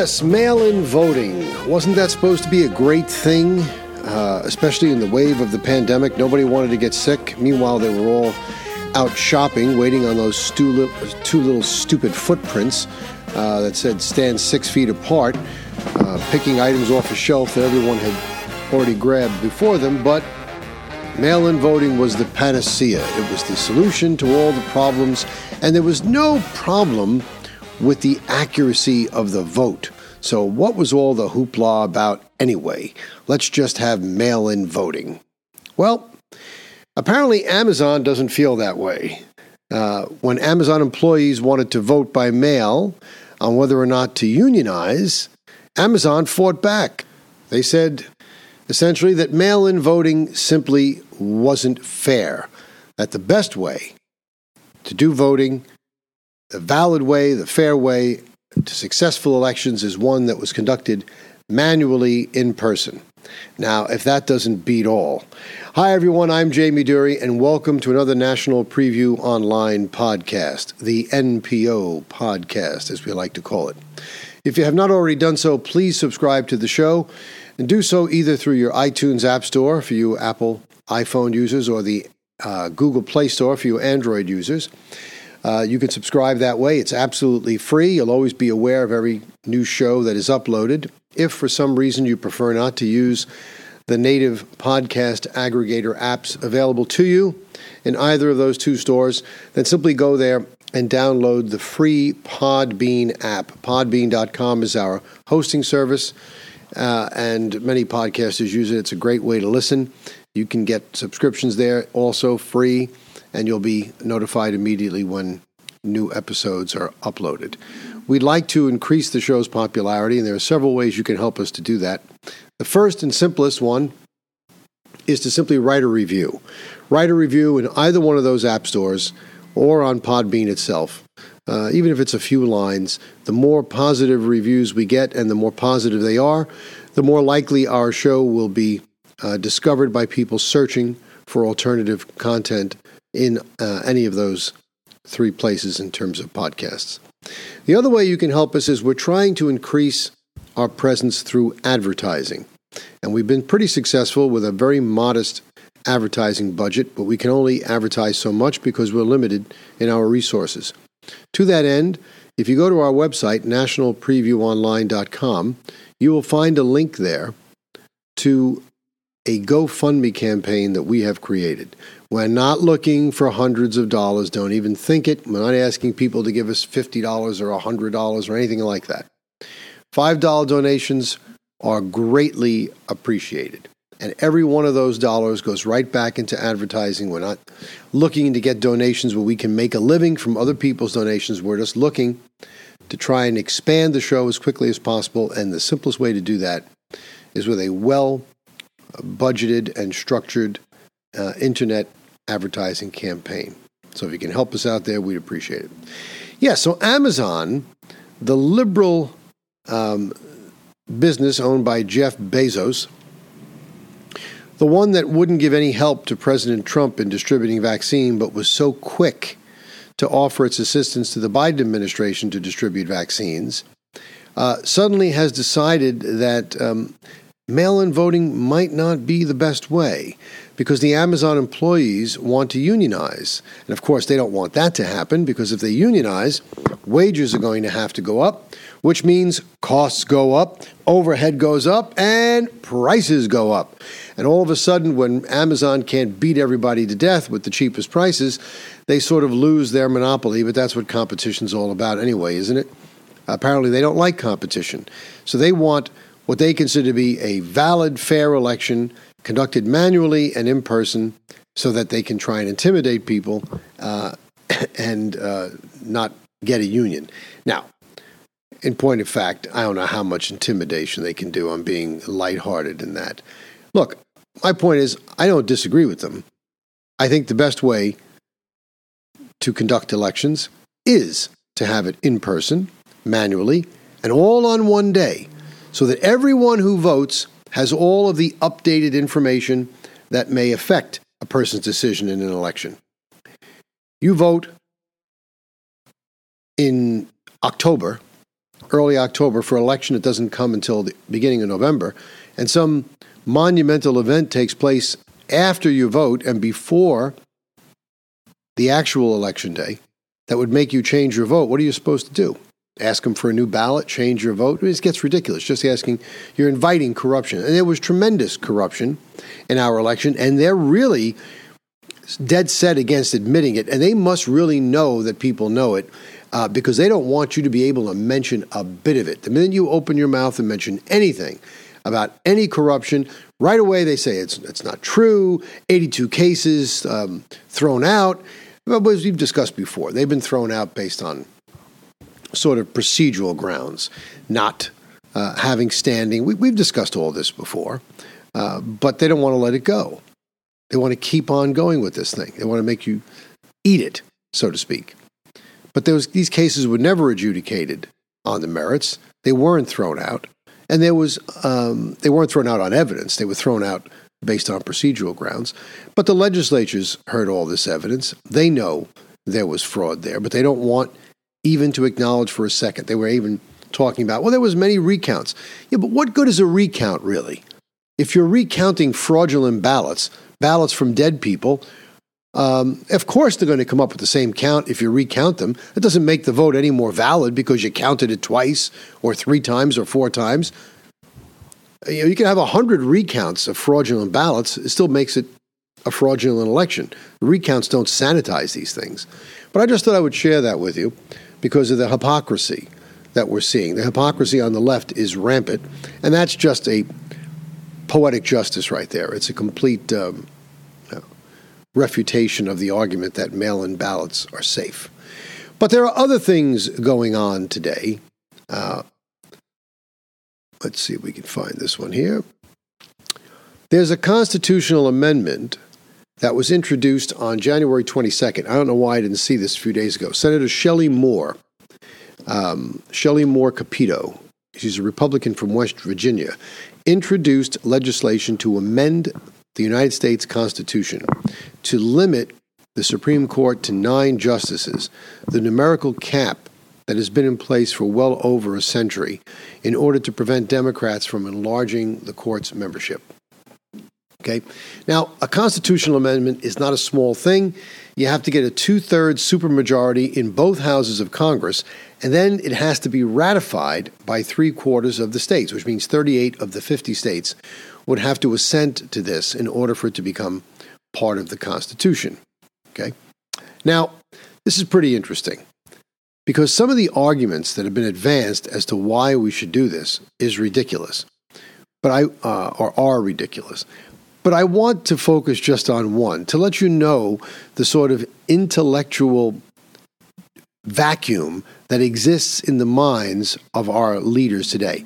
Yes, mail in voting. Wasn't that supposed to be a great thing? Uh, especially in the wave of the pandemic. Nobody wanted to get sick. Meanwhile, they were all out shopping, waiting on those stu- li- two little stupid footprints uh, that said stand six feet apart, uh, picking items off a shelf that everyone had already grabbed before them. But mail in voting was the panacea, it was the solution to all the problems, and there was no problem with the accuracy of the vote. So, what was all the hoopla about anyway? Let's just have mail in voting. Well, apparently Amazon doesn't feel that way. Uh, when Amazon employees wanted to vote by mail on whether or not to unionize, Amazon fought back. They said essentially that mail in voting simply wasn't fair, that the best way to do voting, the valid way, the fair way to successful elections is one that was conducted manually in person. Now, if that doesn't beat all. Hi, everyone. I'm Jamie Dury, and welcome to another National Preview Online podcast, the NPO podcast, as we like to call it. If you have not already done so, please subscribe to the show and do so either through your iTunes App Store for you Apple iPhone users or the uh, Google Play Store for you Android users. Uh, you can subscribe that way. It's absolutely free. You'll always be aware of every new show that is uploaded. If for some reason you prefer not to use the native podcast aggregator apps available to you in either of those two stores, then simply go there and download the free Podbean app. Podbean.com is our hosting service, uh, and many podcasters use it. It's a great way to listen. You can get subscriptions there also free and you'll be notified immediately when new episodes are uploaded. We'd like to increase the show's popularity, and there are several ways you can help us to do that. The first and simplest one is to simply write a review. Write a review in either one of those app stores or on Podbean itself. Uh, even if it's a few lines, the more positive reviews we get and the more positive they are, the more likely our show will be uh, discovered by people searching for alternative content in uh, any of those three places in terms of podcasts. The other way you can help us is we're trying to increase our presence through advertising. And we've been pretty successful with a very modest advertising budget, but we can only advertise so much because we're limited in our resources. To that end, if you go to our website, nationalpreviewonline.com, you will find a link there to a GoFundMe campaign that we have created. We're not looking for hundreds of dollars. Don't even think it. We're not asking people to give us $50 or $100 or anything like that. $5 donations are greatly appreciated. And every one of those dollars goes right back into advertising. We're not looking to get donations where we can make a living from other people's donations. We're just looking to try and expand the show as quickly as possible. And the simplest way to do that is with a well budgeted and structured uh, internet advertising campaign. So if you can help us out there, we'd appreciate it. Yeah, so Amazon, the liberal um, business owned by Jeff Bezos, the one that wouldn't give any help to President Trump in distributing vaccine, but was so quick to offer its assistance to the Biden administration to distribute vaccines, uh, suddenly has decided that um, mail in voting might not be the best way because the Amazon employees want to unionize. And of course, they don't want that to happen because if they unionize, wages are going to have to go up, which means costs go up, overhead goes up, and prices go up. And all of a sudden, when Amazon can't beat everybody to death with the cheapest prices, they sort of lose their monopoly. But that's what competition's all about anyway, isn't it? Apparently, they don't like competition. So they want what they consider to be a valid, fair election conducted manually and in person so that they can try and intimidate people uh, and uh, not get a union. Now, in point of fact, I don't know how much intimidation they can do. I'm being lighthearted in that. Look, my point is, I don't disagree with them. I think the best way to conduct elections is to have it in person, manually, and all on one day, so that everyone who votes has all of the updated information that may affect a person's decision in an election. You vote in October, early October for an election that doesn't come until the beginning of November, and some monumental event takes place after you vote and before the actual election day that would make you change your vote, what are you supposed to do? Ask them for a new ballot, change your vote? It gets ridiculous. Just asking, you're inviting corruption. And there was tremendous corruption in our election, and they're really dead set against admitting it. And they must really know that people know it uh, because they don't want you to be able to mention a bit of it. The minute you open your mouth and mention anything about any corruption, right away they say it's, it's not true, 82 cases um, thrown out. As we've discussed before, they've been thrown out based on sort of procedural grounds, not uh, having standing. We, have discussed all this before, uh, but they don't want to let it go. They want to keep on going with this thing. They want to make you eat it, so to speak. But those, these cases were never adjudicated on the merits. They weren't thrown out, and there was um, they weren't thrown out on evidence. They were thrown out based on procedural grounds. But the legislatures heard all this evidence. They know there was fraud there, but they don't want even to acknowledge for a second. They were even talking about, well, there was many recounts. Yeah, but what good is a recount really? If you're recounting fraudulent ballots, ballots from dead people, um, of course they're going to come up with the same count if you recount them. It doesn't make the vote any more valid because you counted it twice or three times or four times. You, know, you can have 100 recounts of fraudulent ballots, it still makes it a fraudulent election. Recounts don't sanitize these things. But I just thought I would share that with you because of the hypocrisy that we're seeing. The hypocrisy on the left is rampant, and that's just a poetic justice right there. It's a complete um, refutation of the argument that mail in ballots are safe. But there are other things going on today. Uh, let's see if we can find this one here. There's a constitutional amendment that was introduced on January 22nd. I don't know why I didn't see this a few days ago. Senator Shelley Moore, um, Shelley Moore Capito, she's a Republican from West Virginia, introduced legislation to amend the United States Constitution to limit the Supreme Court to nine justices, the numerical cap that has been in place for well over a century, in order to prevent Democrats from enlarging the court's membership. Okay. Now, a constitutional amendment is not a small thing. You have to get a two thirds supermajority in both houses of Congress, and then it has to be ratified by three quarters of the states, which means 38 of the 50 states would have to assent to this in order for it to become part of the Constitution. Okay? Now, this is pretty interesting because some of the arguments that have been advanced as to why we should do this is ridiculous, but I uh, or are ridiculous. But I want to focus just on one to let you know the sort of intellectual vacuum that exists in the minds of our leaders today.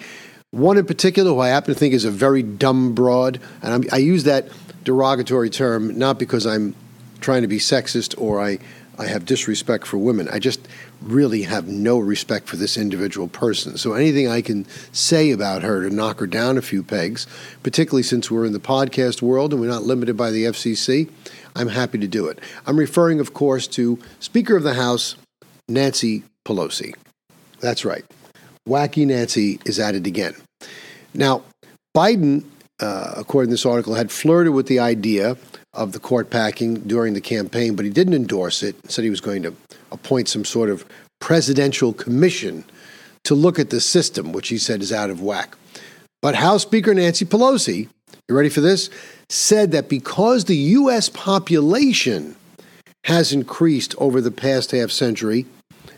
One in particular, who I happen to think is a very dumb broad, and I'm, i use that derogatory term not because I'm trying to be sexist or I, I have disrespect for women. I just really have no respect for this individual person. So anything I can say about her to knock her down a few pegs, particularly since we're in the podcast world and we're not limited by the FCC, I'm happy to do it. I'm referring, of course, to Speaker of the House Nancy Pelosi. That's right. Wacky Nancy is at it again. Now, Biden, uh, according to this article, had flirted with the idea of the court packing during the campaign, but he didn't endorse it. Said he was going to appoint some sort of presidential commission to look at the system, which he said is out of whack. But House Speaker Nancy Pelosi, you ready for this? Said that because the U.S. population has increased over the past half century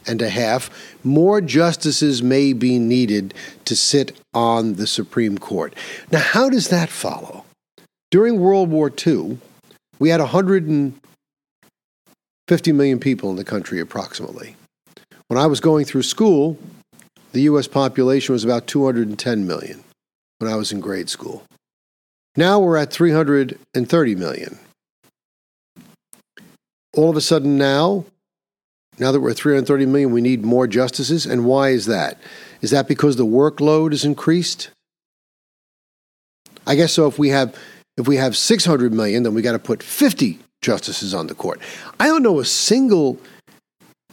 and a half, more justices may be needed to sit on the Supreme Court. Now, how does that follow? During World War II, we had 150 million people in the country approximately. When I was going through school, the U.S. population was about 210 million when I was in grade school. Now we're at 330 million. All of a sudden, now, now that we're at 330 million, we need more justices. And why is that? Is that because the workload is increased? I guess so. If we have if we have 600 million, then we got to put 50 justices on the court. I don't know a single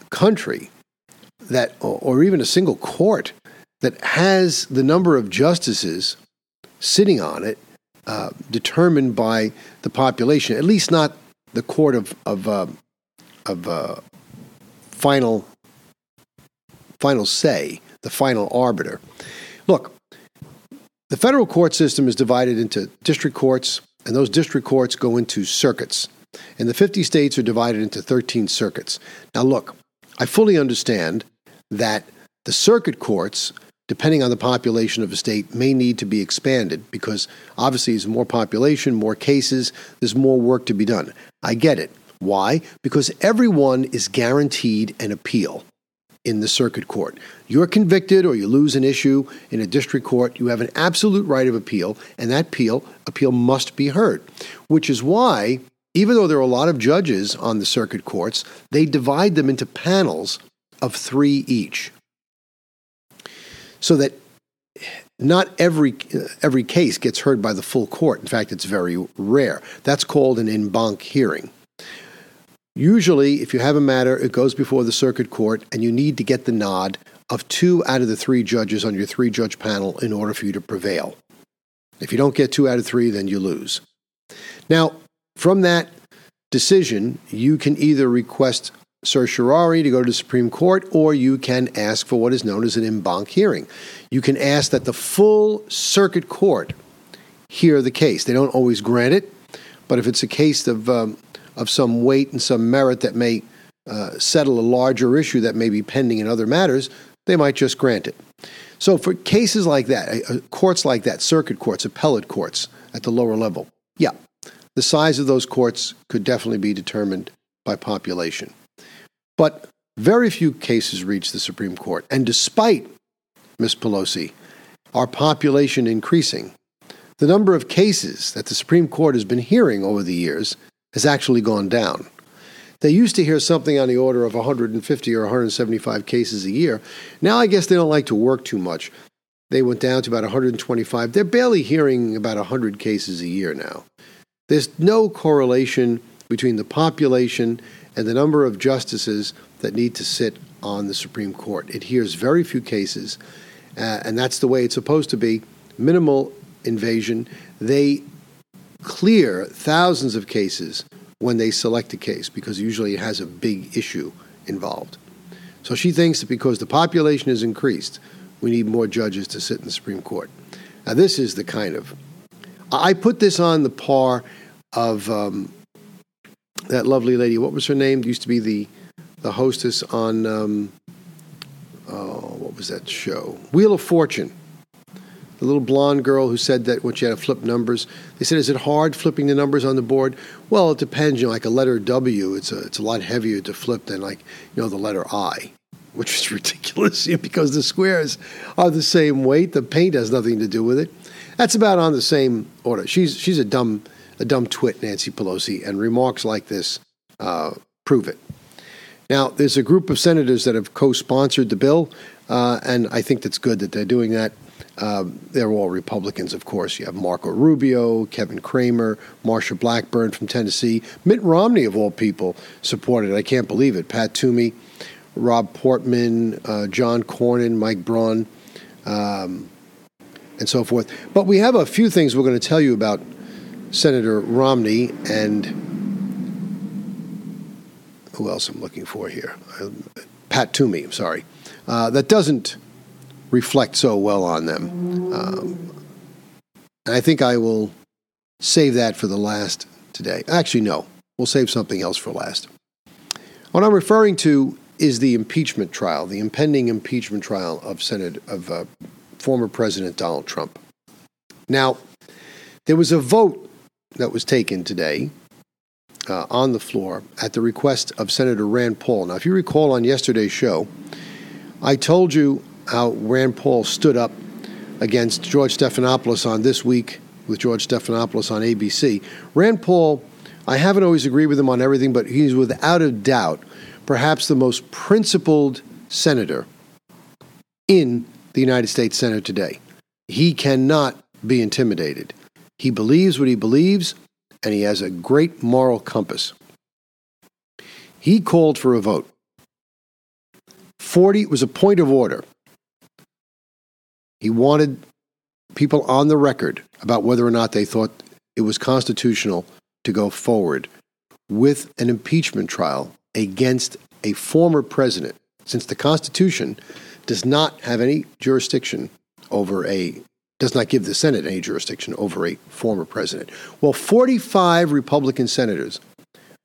country that, or even a single court that has the number of justices sitting on it uh, determined by the population, at least not the court of of uh, of uh, final final say, the final arbiter. Look, the federal court system is divided into district courts, and those district courts go into circuits. And the 50 states are divided into 13 circuits. Now, look, I fully understand that the circuit courts, depending on the population of a state, may need to be expanded because obviously there's more population, more cases, there's more work to be done. I get it. Why? Because everyone is guaranteed an appeal in the circuit court. You're convicted or you lose an issue in a district court, you have an absolute right of appeal, and that appeal appeal must be heard. Which is why, even though there are a lot of judges on the circuit courts, they divide them into panels of three each. So that not every every case gets heard by the full court. In fact, it's very rare. That's called an en banc hearing. Usually, if you have a matter, it goes before the circuit court, and you need to get the nod of two out of the three judges on your three judge panel in order for you to prevail. If you don't get two out of three, then you lose. Now, from that decision, you can either request certiorari to go to the Supreme Court, or you can ask for what is known as an en banc hearing. You can ask that the full circuit court hear the case. They don't always grant it, but if it's a case of um, of some weight and some merit that may uh, settle a larger issue that may be pending in other matters, they might just grant it. So, for cases like that, uh, uh, courts like that, circuit courts, appellate courts at the lower level, yeah, the size of those courts could definitely be determined by population. But very few cases reach the Supreme Court. And despite, Ms. Pelosi, our population increasing, the number of cases that the Supreme Court has been hearing over the years has actually gone down. They used to hear something on the order of 150 or 175 cases a year. Now I guess they don't like to work too much. They went down to about 125. They're barely hearing about 100 cases a year now. There's no correlation between the population and the number of justices that need to sit on the Supreme Court. It hears very few cases, uh, and that's the way it's supposed to be minimal invasion. They clear thousands of cases when they select a case because usually it has a big issue involved. So she thinks that because the population has increased, we need more judges to sit in the Supreme Court. Now, this is the kind of. I put this on the par of um, that lovely lady. What was her name? Used to be the the hostess on um, oh, what was that show? Wheel of Fortune the little blonde girl who said that when she had to flip numbers, they said, "Is it hard flipping the numbers on the board?" Well, it depends. You know, like a letter W, it's a it's a lot heavier to flip than like you know the letter I, which is ridiculous because the squares are the same weight. The paint has nothing to do with it. That's about on the same order. She's she's a dumb a dumb twit, Nancy Pelosi, and remarks like this uh, prove it. Now, there's a group of senators that have co-sponsored the bill, uh, and I think that's good that they're doing that. Um, they're all Republicans, of course. You have Marco Rubio, Kevin Cramer, Marsha Blackburn from Tennessee, Mitt Romney, of all people, supported. I can't believe it. Pat Toomey, Rob Portman, uh, John Cornyn, Mike Braun, um, and so forth. But we have a few things we're going to tell you about Senator Romney and who else I'm looking for here? Uh, Pat Toomey, I'm sorry. Uh, that doesn't reflect so well on them. Um, I think I will save that for the last today. Actually, no, we'll save something else for last. What I'm referring to is the impeachment trial, the impending impeachment trial of Senate of uh, former President Donald Trump. Now, there was a vote that was taken today uh, on the floor at the request of Senator Rand Paul. Now, if you recall on yesterday's show, I told you how Rand Paul stood up against George Stephanopoulos on This Week with George Stephanopoulos on ABC. Rand Paul, I haven't always agreed with him on everything, but he's without a doubt perhaps the most principled senator in the United States Senate today. He cannot be intimidated. He believes what he believes, and he has a great moral compass. He called for a vote. 40 was a point of order. He wanted people on the record about whether or not they thought it was constitutional to go forward with an impeachment trial against a former president, since the Constitution does not have any jurisdiction over a does not give the Senate any jurisdiction over a former president. Well, 45 Republican senators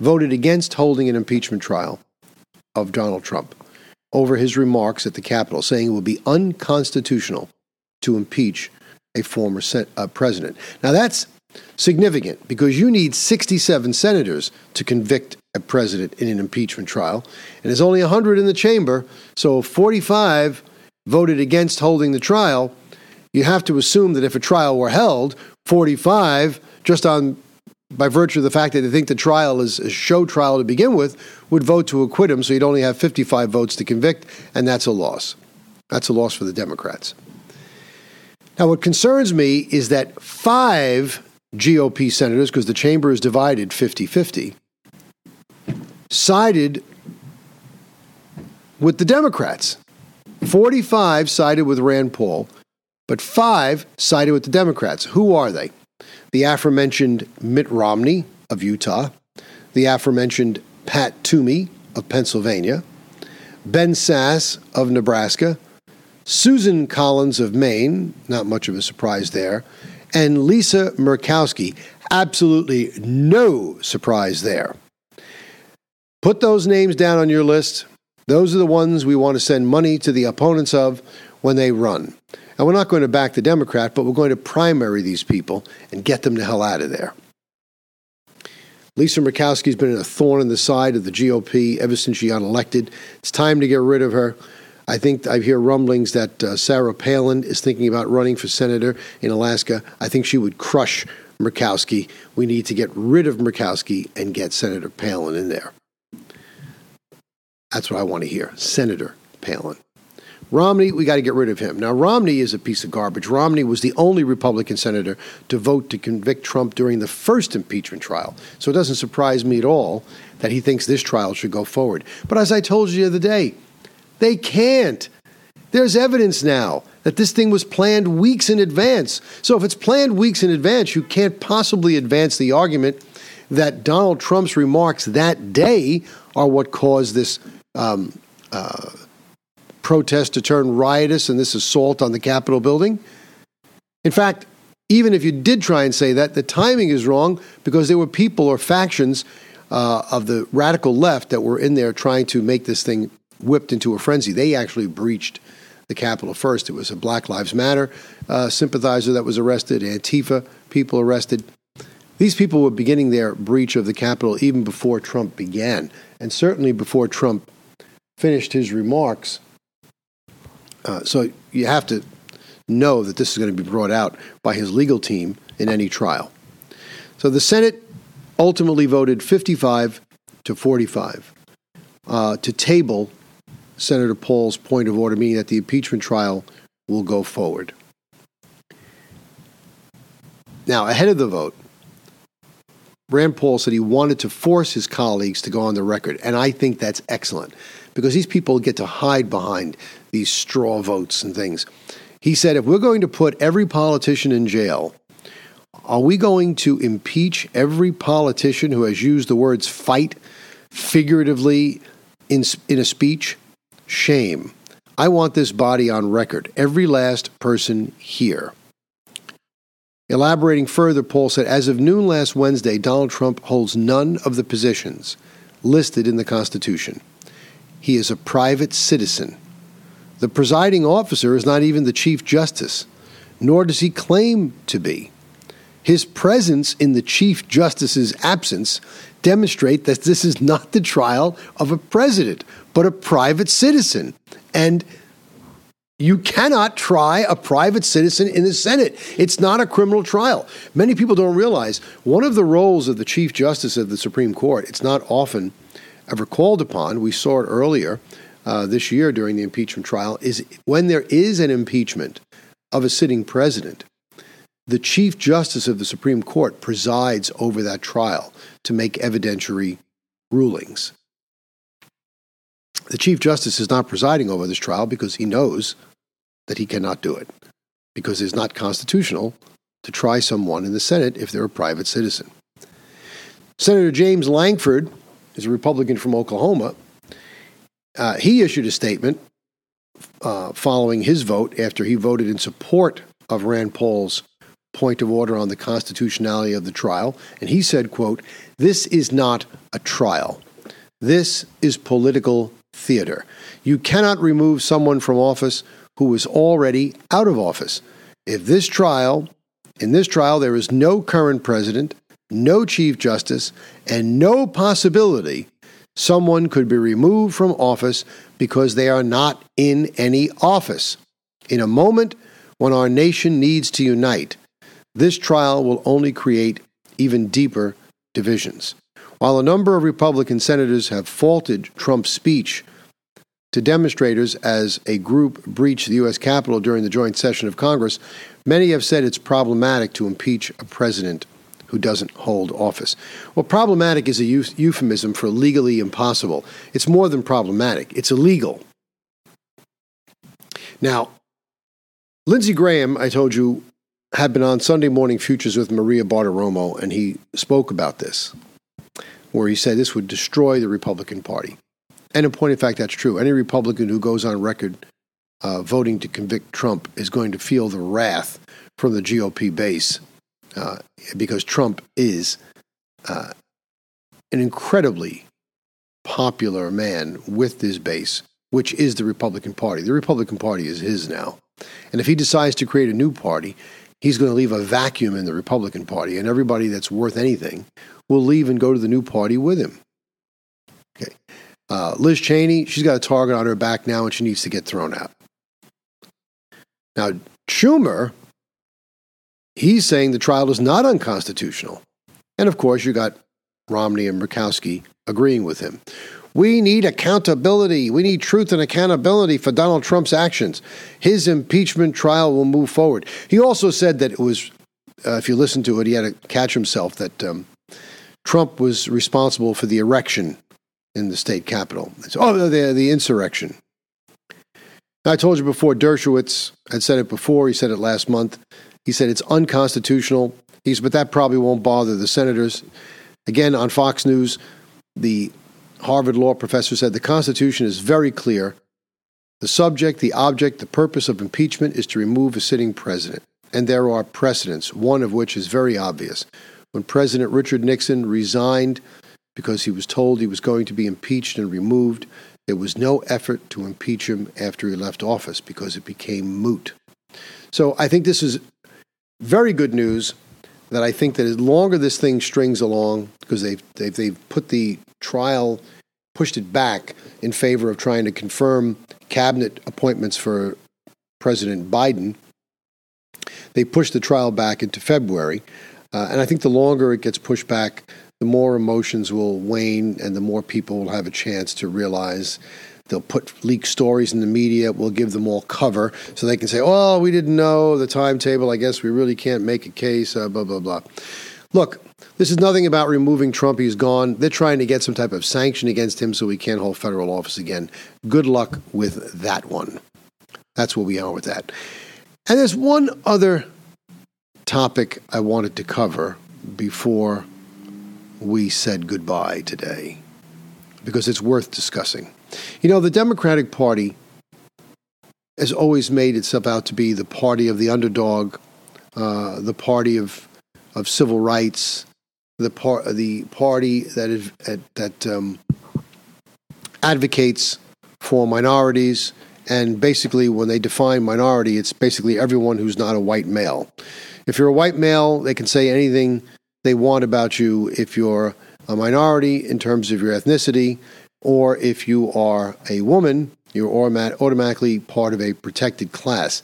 voted against holding an impeachment trial of Donald Trump over his remarks at the Capitol, saying it would be unconstitutional to impeach a former uh, president. Now, that's significant because you need 67 senators to convict a president in an impeachment trial, and there's only 100 in the chamber, so 45 voted against holding the trial. You have to assume that if a trial were held, 45, just on by virtue of the fact that they think the trial is a show trial to begin with, would vote to acquit him, so you'd only have 55 votes to convict, and that's a loss. That's a loss for the Democrats. Now, what concerns me is that five GOP senators, because the chamber is divided 50 50, sided with the Democrats. 45 sided with Rand Paul, but five sided with the Democrats. Who are they? The aforementioned Mitt Romney of Utah, the aforementioned Pat Toomey of Pennsylvania, Ben Sasse of Nebraska, Susan Collins of Maine, not much of a surprise there, and Lisa Murkowski, absolutely no surprise there. Put those names down on your list. Those are the ones we want to send money to the opponents of when they run. And we're not going to back the Democrat, but we're going to primary these people and get them the hell out of there. Lisa Murkowski's been a thorn in the side of the GOP ever since she got elected. It's time to get rid of her. I think I hear rumblings that uh, Sarah Palin is thinking about running for senator in Alaska. I think she would crush Murkowski. We need to get rid of Murkowski and get Senator Palin in there. That's what I want to hear. Senator Palin. Romney, we got to get rid of him. Now, Romney is a piece of garbage. Romney was the only Republican senator to vote to convict Trump during the first impeachment trial. So it doesn't surprise me at all that he thinks this trial should go forward. But as I told you the other day, they can't. There's evidence now that this thing was planned weeks in advance. So if it's planned weeks in advance, you can't possibly advance the argument that Donald Trump's remarks that day are what caused this um, uh, protest to turn riotous and this assault on the Capitol building. In fact, even if you did try and say that, the timing is wrong because there were people or factions uh, of the radical left that were in there trying to make this thing whipped into a frenzy. They actually breached the Capitol first. It was a Black Lives Matter uh, sympathizer that was arrested, Antifa people arrested. These people were beginning their breach of the Capitol even before Trump began, and certainly before Trump finished his remarks uh, so you have to know that this is going to be brought out by his legal team in any trial. So the Senate ultimately voted 55 to 45 uh, to table Senator Paul's point of order, meaning that the impeachment trial will go forward. Now, ahead of the vote, Rand Paul said he wanted to force his colleagues to go on the record, and I think that's excellent because these people get to hide behind these straw votes and things. He said, if we're going to put every politician in jail, are we going to impeach every politician who has used the words fight figuratively in, in a speech? Shame. I want this body on record, every last person here. Elaborating further, Paul said, as of noon last Wednesday, Donald Trump holds none of the positions listed in the Constitution. He is a private citizen. The presiding officer is not even the Chief Justice, nor does he claim to be. His presence in the Chief Justice's absence demonstrate that this is not the trial of a president, but a private citizen. And you cannot try a private citizen in the Senate. It's not a criminal trial. Many people don't realize one of the roles of the Chief Justice of the Supreme Court, it's not often ever called upon. We saw it earlier uh, this year during the impeachment trial. Is when there is an impeachment of a sitting president, the Chief Justice of the Supreme Court presides over that trial to make evidentiary rulings. The Chief Justice is not presiding over this trial because he knows that he cannot do it. because it's not constitutional to try someone in the Senate if they're a private citizen. Senator James Lankford is a Republican from Oklahoma. Uh, he issued a statement uh, following his vote after he voted in support of Rand Paul's point of order on the constitutionality of the trial, and he said, quote, "This is not a trial. This is political theater. You cannot remove someone from office who is already out of office. If this trial, in this trial there is no current president, no chief justice, and no possibility someone could be removed from office because they are not in any office. In a moment when our nation needs to unite, this trial will only create even deeper divisions. While a number of Republican senators have faulted Trump's speech to demonstrators as a group breached the U.S. Capitol during the joint session of Congress, many have said it's problematic to impeach a president who doesn't hold office. Well, problematic is a euphemism for legally impossible. It's more than problematic, it's illegal. Now, Lindsey Graham, I told you, had been on Sunday Morning Futures with Maria Bartiromo, and he spoke about this, where he said this would destroy the Republican Party. And in point of fact, that's true. Any Republican who goes on record uh, voting to convict Trump is going to feel the wrath from the GOP base uh, because Trump is uh, an incredibly popular man with this base, which is the Republican Party. The Republican Party is his now. And if he decides to create a new party, he's going to leave a vacuum in the Republican Party, and everybody that's worth anything will leave and go to the new party with him. Okay. Uh, Liz Cheney, she's got a target on her back now, and she needs to get thrown out. Now, Schumer He's saying the trial is not unconstitutional. And of course, you got Romney and Murkowski agreeing with him. We need accountability. We need truth and accountability for Donald Trump's actions. His impeachment trial will move forward. He also said that it was, uh, if you listen to it, he had to catch himself that um, Trump was responsible for the erection in the state capitol. oh, the, the insurrection. I told you before, Dershowitz had said it before. He said it last month. He said it's unconstitutional. He's, but that probably won't bother the senators. Again, on Fox News, the Harvard law professor said the Constitution is very clear. The subject, the object, the purpose of impeachment is to remove a sitting president. And there are precedents, one of which is very obvious. When President Richard Nixon resigned because he was told he was going to be impeached and removed, there was no effort to impeach him after he left office because it became moot. So I think this is very good news that I think that as longer this thing strings along, because they've, they've, they've put the trial, pushed it back in favor of trying to confirm cabinet appointments for President Biden. They pushed the trial back into February. Uh, and I think the longer it gets pushed back, the more emotions will wane and the more people will have a chance to realize They'll put leaked stories in the media. We'll give them all cover so they can say, oh, we didn't know the timetable. I guess we really can't make a case, uh, blah, blah, blah. Look, this is nothing about removing Trump. He's gone. They're trying to get some type of sanction against him so he can't hold federal office again. Good luck with that one. That's where we are with that. And there's one other topic I wanted to cover before we said goodbye today because it's worth discussing. You know, the Democratic Party has always made itself out to be the party of the underdog, uh, the party of of civil rights, the part the party that is, that um, advocates for minorities, and basically, when they define minority, it's basically everyone who's not a white male. If you're a white male, they can say anything they want about you. If you're a minority in terms of your ethnicity, or if you are a woman, you're automatically part of a protected class.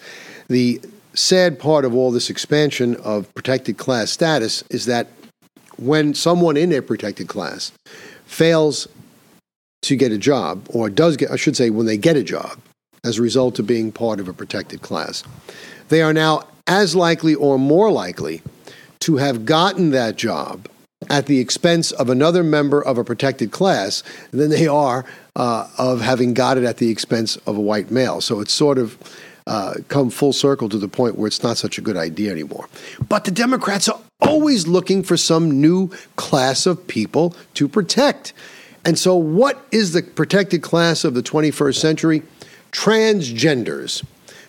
The sad part of all this expansion of protected class status is that when someone in a protected class fails to get a job, or does get, I should say, when they get a job as a result of being part of a protected class, they are now as likely or more likely to have gotten that job at the expense of another member of a protected class than they are uh, of having got it at the expense of a white male. So it's sort of uh, come full circle to the point where it's not such a good idea anymore. But the Democrats are always looking for some new class of people to protect. And so, what is the protected class of the 21st century? Transgenders,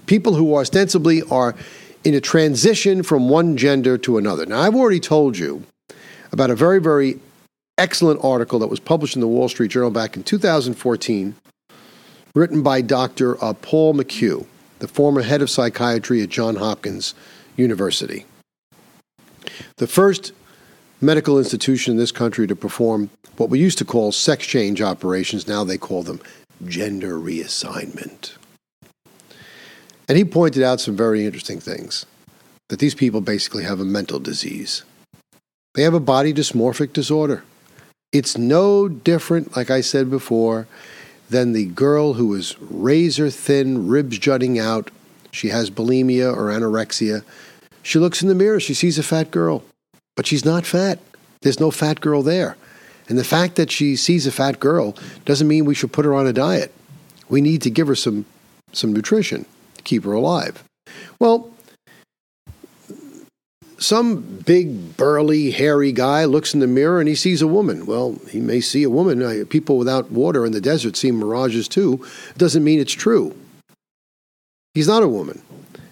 people who ostensibly are in a transition from one gender to another. Now, I've already told you about a very, very excellent article that was published in the Wall Street Journal back in 2014, written by Dr. Uh, Paul McHugh, the former head of psychiatry at Johns Hopkins University. The first medical institution in this country to perform what we used to call sex change operations, now they call them gender reassignment. And he pointed out some very interesting things that these people basically have a mental disease. They have a body dysmorphic disorder. It's no different, like I said before, than the girl who is razor thin, ribs jutting out. She has bulimia or anorexia. She looks in the mirror, she sees a fat girl, but she's not fat. There's no fat girl there. And the fact that she sees a fat girl doesn't mean we should put her on a diet. We need to give her some, some nutrition to keep her alive. Well, some big, burly, hairy guy looks in the mirror and he sees a woman. Well, he may see a woman. Uh, people without water in the desert see mirages too. It doesn't mean it's true. He's not a woman.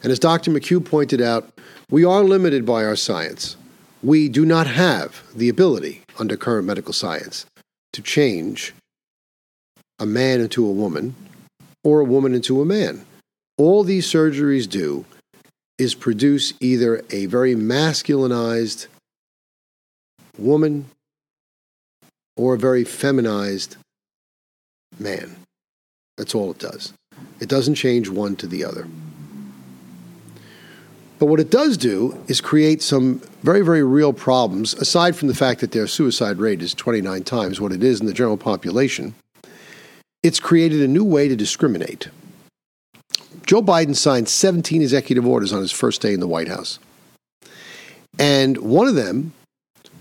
And as Dr. McHugh pointed out, we are limited by our science. We do not have the ability, under current medical science, to change a man into a woman or a woman into a man. All these surgeries do is produce either a very masculinized woman or a very feminized man. That's all it does. It doesn't change one to the other. But what it does do is create some very, very real problems, aside from the fact that their suicide rate is 29 times what it is in the general population. It's created a new way to discriminate. Joe Biden signed 17 executive orders on his first day in the White House. And one of them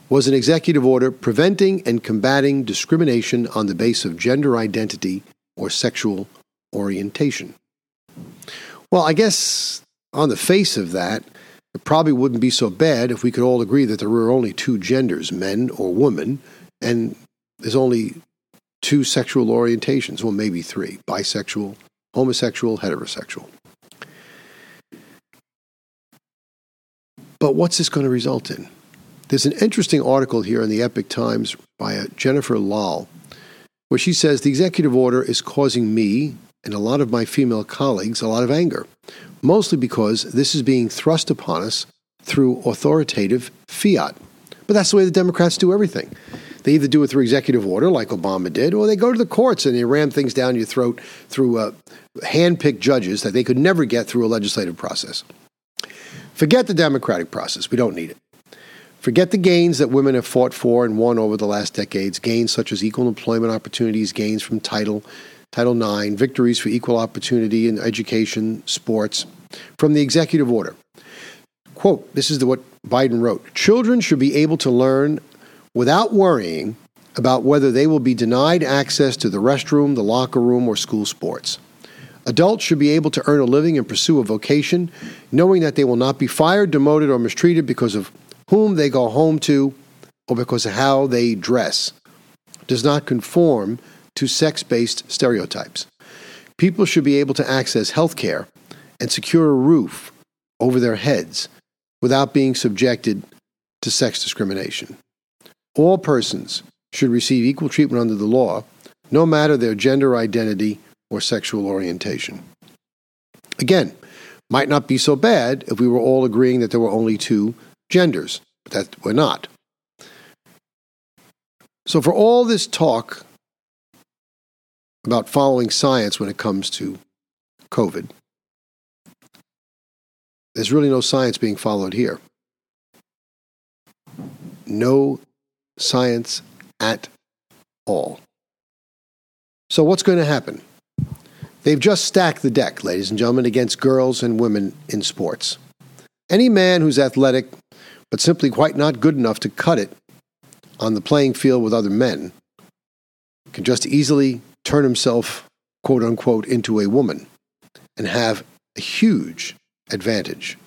was an executive order preventing and combating discrimination on the basis of gender identity or sexual orientation. Well, I guess on the face of that, it probably wouldn't be so bad if we could all agree that there were only two genders, men or women, and there's only two sexual orientations, well, maybe three bisexual, homosexual, heterosexual. But what's this going to result in? There's an interesting article here in the Epoch Times by uh, Jennifer Lal, where she says the executive order is causing me and a lot of my female colleagues a lot of anger, mostly because this is being thrust upon us through authoritative fiat. But that's the way the Democrats do everything. They either do it through executive order, like Obama did, or they go to the courts and they ram things down your throat through uh, hand-picked judges that they could never get through a legislative process. Forget the democratic process. We don't need it. Forget the gains that women have fought for and won over the last decades, gains such as equal employment opportunities, gains from Title, Title IX, victories for equal opportunity in education, sports, from the executive order. Quote, this is the, what Biden wrote Children should be able to learn without worrying about whether they will be denied access to the restroom, the locker room, or school sports. Adults should be able to earn a living and pursue a vocation, knowing that they will not be fired, demoted, or mistreated because of whom they go home to or because of how they dress. Does not conform to sex based stereotypes. People should be able to access health care and secure a roof over their heads without being subjected to sex discrimination. All persons should receive equal treatment under the law, no matter their gender identity or sexual orientation. Again, might not be so bad if we were all agreeing that there were only two genders, but that we're not. So, for all this talk about following science when it comes to COVID, there's really no science being followed here. No science at all. So, what's going to happen? They've just stacked the deck, ladies and gentlemen, against girls and women in sports. Any man who's athletic, but simply quite not good enough to cut it on the playing field with other men, can just easily turn himself, quote unquote, into a woman and have a huge advantage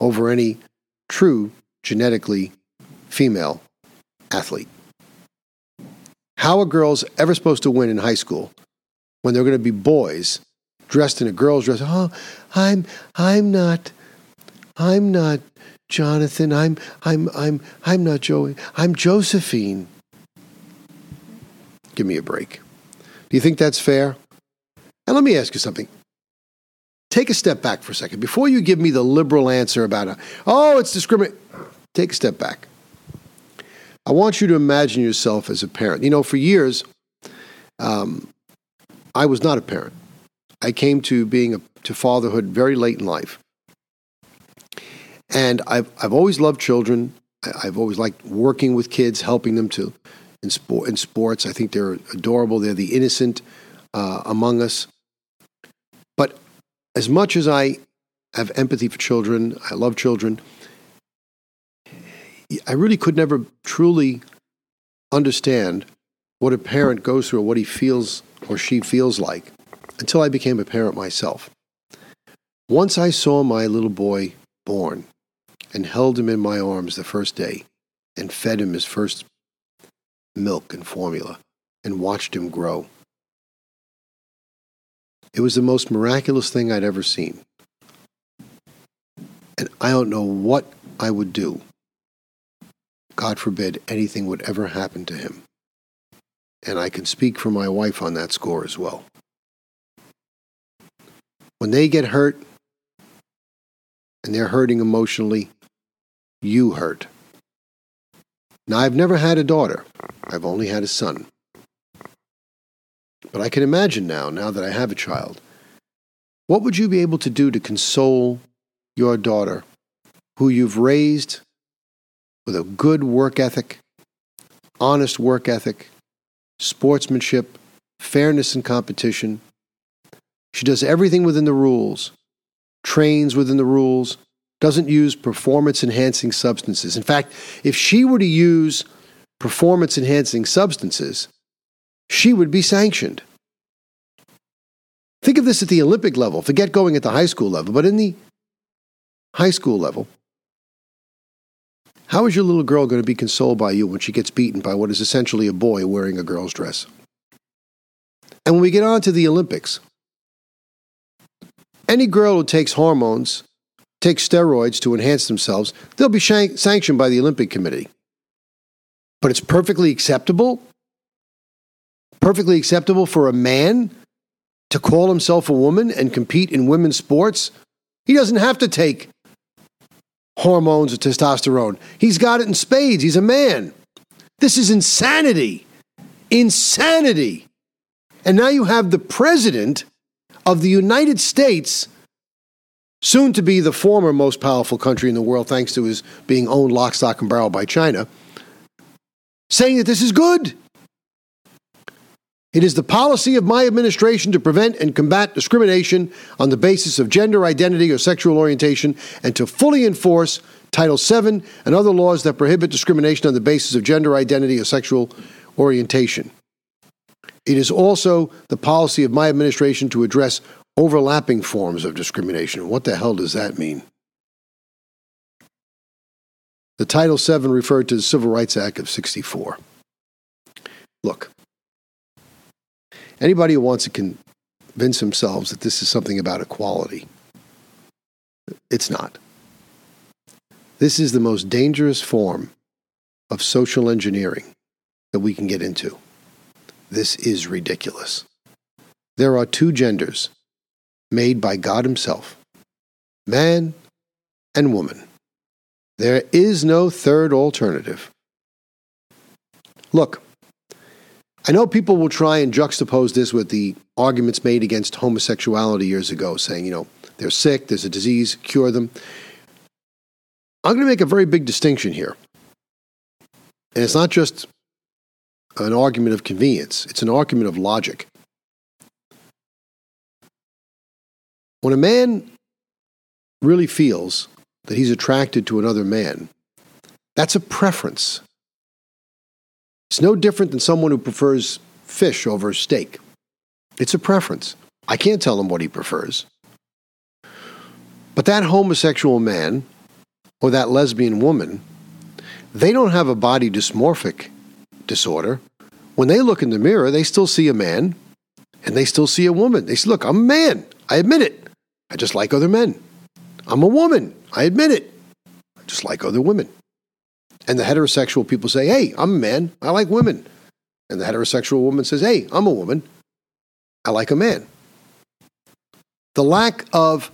over any true genetically female athlete. How are girls ever supposed to win in high school when they're going to be boys dressed in a girl's dress? Oh, I'm I'm not I'm not Jonathan. I'm I'm I'm I'm not Joey. I'm Josephine. Give me a break. Do you think that's fair? And let me ask you something. Take a step back for a second. Before you give me the liberal answer about, oh, it's discriminate. take a step back. I want you to imagine yourself as a parent. You know, for years, um, I was not a parent. I came to being a, to fatherhood very late in life. And I've, I've always loved children. I've always liked working with kids, helping them to in, sport, in sports. I think they're adorable. They're the innocent uh, among us. But as much as I have empathy for children, I love children, I really could never truly understand what a parent goes through or what he feels or she feels like until I became a parent myself. Once I saw my little boy born and held him in my arms the first day and fed him his first milk and formula and watched him grow. It was the most miraculous thing I'd ever seen. And I don't know what I would do God forbid anything would ever happen to him. And I can speak for my wife on that score as well. When they get hurt and they're hurting emotionally, you hurt. Now, I've never had a daughter, I've only had a son. But I can imagine now, now that I have a child, what would you be able to do to console your daughter, who you've raised with a good work ethic, honest work ethic, sportsmanship, fairness in competition. She does everything within the rules, trains within the rules, doesn't use performance enhancing substances. In fact, if she were to use performance enhancing substances, she would be sanctioned. Think of this at the Olympic level. Forget going at the high school level, but in the high school level, how is your little girl going to be consoled by you when she gets beaten by what is essentially a boy wearing a girl's dress? And when we get on to the Olympics, any girl who takes hormones, takes steroids to enhance themselves, they'll be shank- sanctioned by the Olympic Committee. But it's perfectly acceptable, perfectly acceptable for a man to call himself a woman and compete in women's sports. He doesn't have to take hormones or testosterone. He's got it in spades. He's a man. This is insanity. Insanity. And now you have the president of the United States, soon to be the former most powerful country in the world, thanks to his being owned lock, stock, and barrel by China, saying that this is good. It is the policy of my administration to prevent and combat discrimination on the basis of gender identity or sexual orientation and to fully enforce Title VII and other laws that prohibit discrimination on the basis of gender identity or sexual orientation. It is also the policy of my administration to address overlapping forms of discrimination. What the hell does that mean? The Title VII referred to the Civil Rights Act of 64. Look, Anybody who wants to convince themselves that this is something about equality, it's not. This is the most dangerous form of social engineering that we can get into. This is ridiculous. There are two genders made by God Himself man and woman. There is no third alternative. Look, I know people will try and juxtapose this with the arguments made against homosexuality years ago, saying, you know, they're sick, there's a disease, cure them. I'm going to make a very big distinction here. And it's not just an argument of convenience, it's an argument of logic. When a man really feels that he's attracted to another man, that's a preference. It's no different than someone who prefers fish over steak. It's a preference. I can't tell him what he prefers. But that homosexual man or that lesbian woman, they don't have a body dysmorphic disorder. When they look in the mirror, they still see a man and they still see a woman. They say, Look, I'm a man. I admit it. I just like other men. I'm a woman. I admit it. I just like other women. And the heterosexual people say, Hey, I'm a man. I like women. And the heterosexual woman says, Hey, I'm a woman. I like a man. The lack of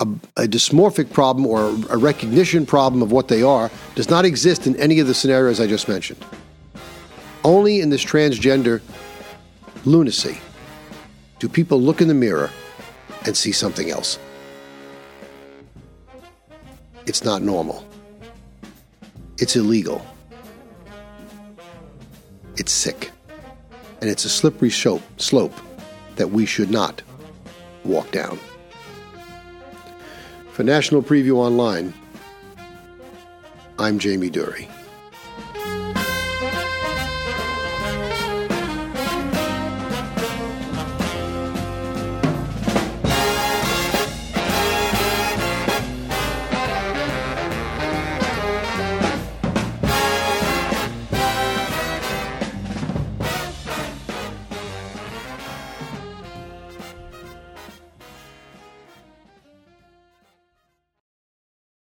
a, a, dysmorphic problem or a recognition problem of what they are does not exist in any of the scenarios I just mentioned. Only in this transgender lunacy do people look in the mirror and see something else. It's not normal. It's illegal. It's sick. And it's a slippery slope that we should not walk down. For National Preview Online, I'm Jamie Dury.